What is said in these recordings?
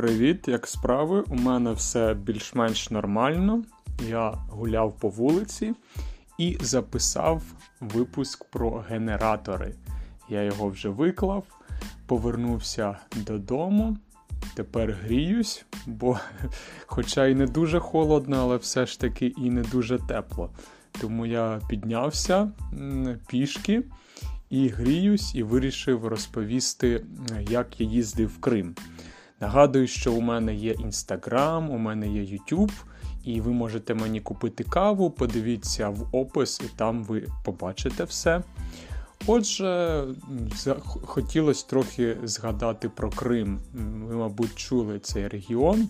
Привіт, як справи? У мене все більш-менш нормально. Я гуляв по вулиці і записав випуск про генератори. Я його вже виклав, повернувся додому. Тепер гріюсь, бо, хоча і не дуже холодно, але все ж таки і не дуже тепло. Тому я піднявся пішки і гріюсь, і вирішив розповісти, як я їздив в Крим. Нагадую, що у мене є Інстаграм, у мене є YouTube, і ви можете мені купити каву, подивіться в опис, і там ви побачите все. Отже, хотілося трохи згадати про Крим. Ви, мабуть, чули цей регіон,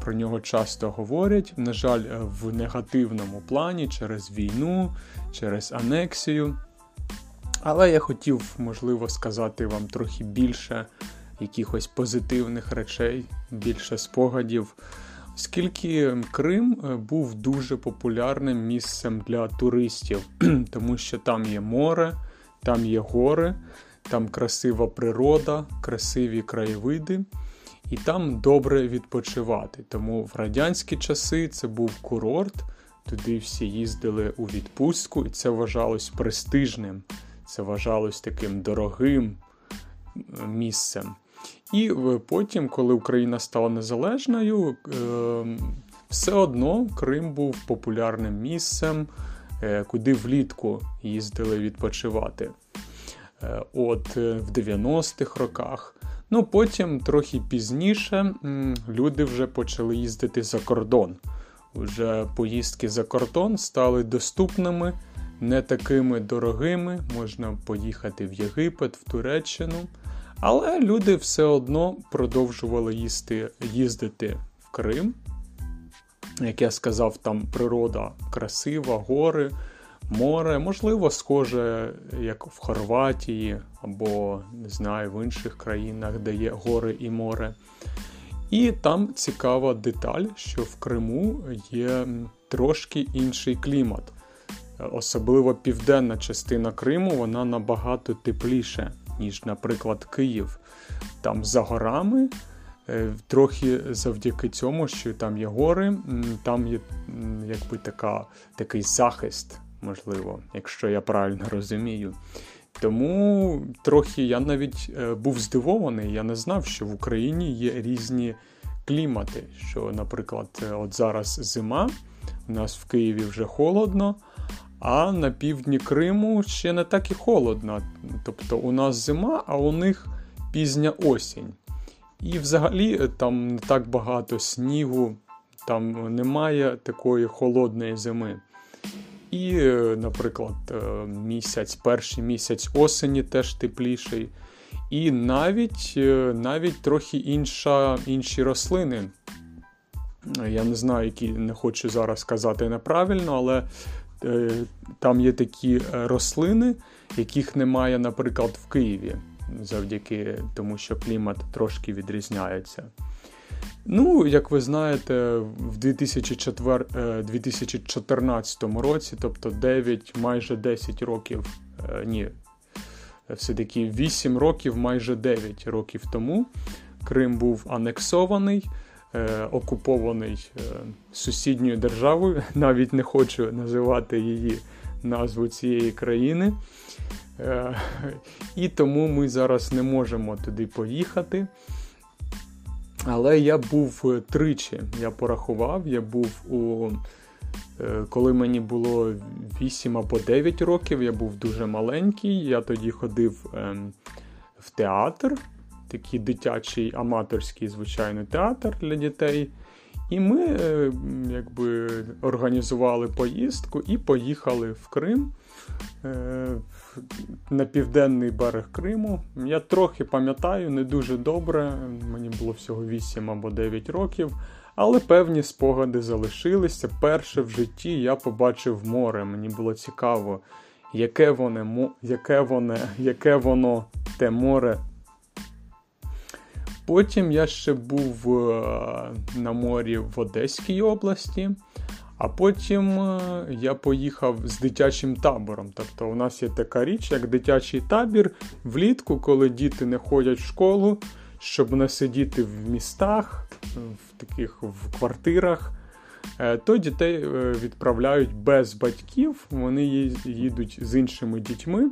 про нього часто говорять. На жаль, в негативному плані через війну, через анексію. Але я хотів, можливо, сказати вам трохи більше якихось позитивних речей, більше спогадів. Оскільки Крим е, був дуже популярним місцем для туристів, тому що там є море, там є гори, там красива природа, красиві краєвиди, і там добре відпочивати. Тому в радянські часи це був курорт, туди всі їздили у відпустку, і це вважалось престижним, це вважалось таким дорогим місцем. І е, потім, коли Україна стала незалежною, е, все одно Крим був популярним місцем, е, куди влітку їздили відпочивати. От в 90-х роках. Ну, потім, трохи пізніше, люди вже почали їздити за кордон. Уже поїздки за кордон стали доступними, не такими дорогими. Можна поїхати в Єгипет, в Туреччину. Але люди все одно продовжували їсти, їздити в Крим. Як я сказав, там природа красива, гори, море, можливо, схоже, як в Хорватії або не знаю, в інших країнах, де є гори і море. І там цікава деталь, що в Криму є трошки інший клімат. Особливо південна частина Криму, вона набагато тепліше ніж, наприклад, Київ. Там за горами, е, трохи завдяки цьому, що там є гори, там є якби така, такий захист, можливо, якщо я правильно розумію. Тому трохи я навіть е, був здивований, я не знав, що в Україні є різні клімати. Що, наприклад, е, от зараз зима, у нас в Києві вже холодно, а на півдні Криму ще не так і холодно. Тобто у нас зима, а у них пізня осінь. І взагалі е, там не так багато снігу, там немає такої холодної зими. І, е, наприклад, е, місяць, перший місяць осені теж тепліший. І навіть навіть трохи інша, інші рослини. Я не знаю, які не хочу зараз казати неправильно, але там є такі е, рослини, яких немає, наприклад, в Києві, завдяки тому, що клімат трошки відрізняється. Ну, як ви знаєте, в 2004, 2014 е, році, тобто 9, майже 10 років, ні, все-таки 8 років, майже 9 років тому, Крим був анексований. Е, окупований е, сусідньою державою, навіть не хочу називати її назву цієї країни. Е, і тому ми зараз не можемо туди поїхати. Але я був тричі, я порахував, я був у. Коли мені було 8 або 9 років, я був дуже маленький. Я тоді ходив ем, в театр такий дитячий аматорський, звичайно, театр для дітей. І ми е, якби організували поїздку і поїхали в Крим е, на південний берег Криму. Я трохи пам'ятаю, не дуже добре. Мені було всього 8 або 9 років. Але певні спогади залишилися. Перше в житті я побачив море. Мені було цікаво, яке воно, яке воно, яке воно те море Потім я ще був е, на морі в Одеській області, а потім е, я поїхав з дитячим табором. Тобто, у нас є така річ, як дитячий табір влітку, коли діти не ходять в школу, щоб не сидіти в містах, в таких в квартирах, е, то дітей відправляють без батьків. Вони їдуть з іншими дітьми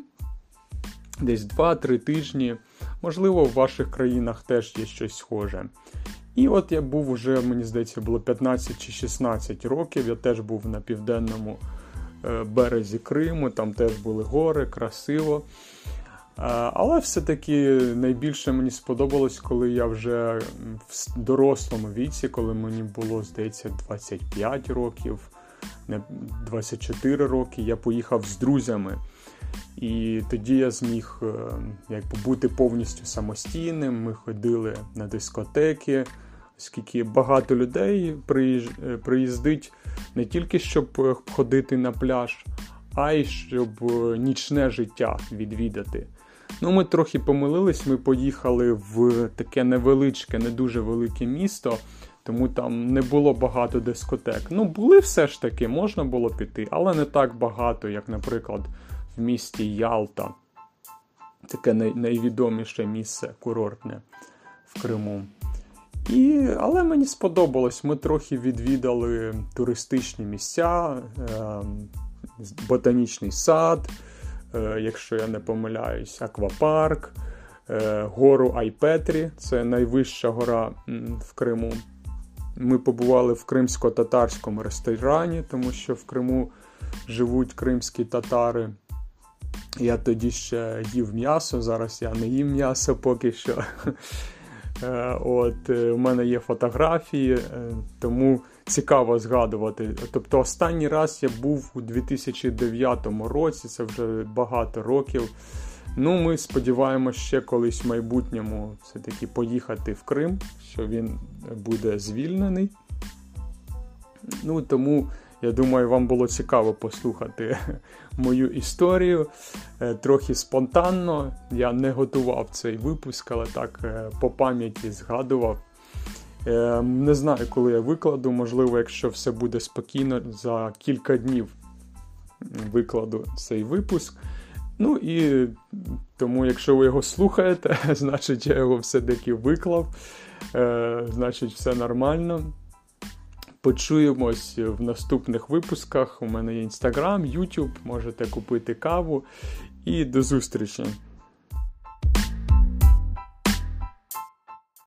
десь 2-3 тижні. Можливо, в ваших країнах теж є щось схоже. І от я був уже, мені здається, було 15 чи 16 років. Я теж був на південному е, березі Криму, там теж були гори, красиво. Але все-таки найбільше мені сподобалось, коли я вже в дорослому віці, коли мені було, здається, 25 років, 24 роки, я поїхав з друзями. І тоді я зміг е, якби, бути повністю самостійним. Ми ходили на дискотеки, оскільки багато людей е, приїздить не тільки щоб е, ходити на пляж, а й щоб нічне життя відвідати. Ну, Ми трохи помилились, ми поїхали в таке невеличке, не дуже велике місто, тому там не було багато дискотек. Ну, були все ж таки, можна було піти, але не так багато, як, наприклад, в місті Ялта. Таке найвідоміше місце курортне в Криму. І, Але мені сподобалось, ми трохи відвідали туристичні місця, е, ботанічний сад, е, якщо я не помиляюсь, аквапарк, е, гору Айпетрі це найвища гора в Криму. Ми побували в кримсько-татарському ресторані, тому що в Криму живуть кримські татари. Я тоді ще їв м'ясо, зараз я не їм м'ясо поки що. Е, от, У е, мене є фотографії, е, тому цікаво згадувати. Тобто, останній раз я був у 2009 році, це вже багато років. Ну, Ми сподіваємося ще колись в майбутньому все-таки поїхати в Крим, що він буде звільнений. Ну, Тому я думаю, вам було цікаво послухати мою історію. Е, трохи спонтанно. Я не готував цей випуск, але так е, по пам'яті згадував. Е, не знаю, коли я викладу, можливо, якщо все буде спокійно, за кілька днів викладу цей випуск. Ну і тому, якщо ви його слухаєте, значить я його все-таки виклав. Значить, все нормально. Почуємось в наступних випусках. У мене є інстаграм, Ютуб, можете купити каву. І до зустрічі!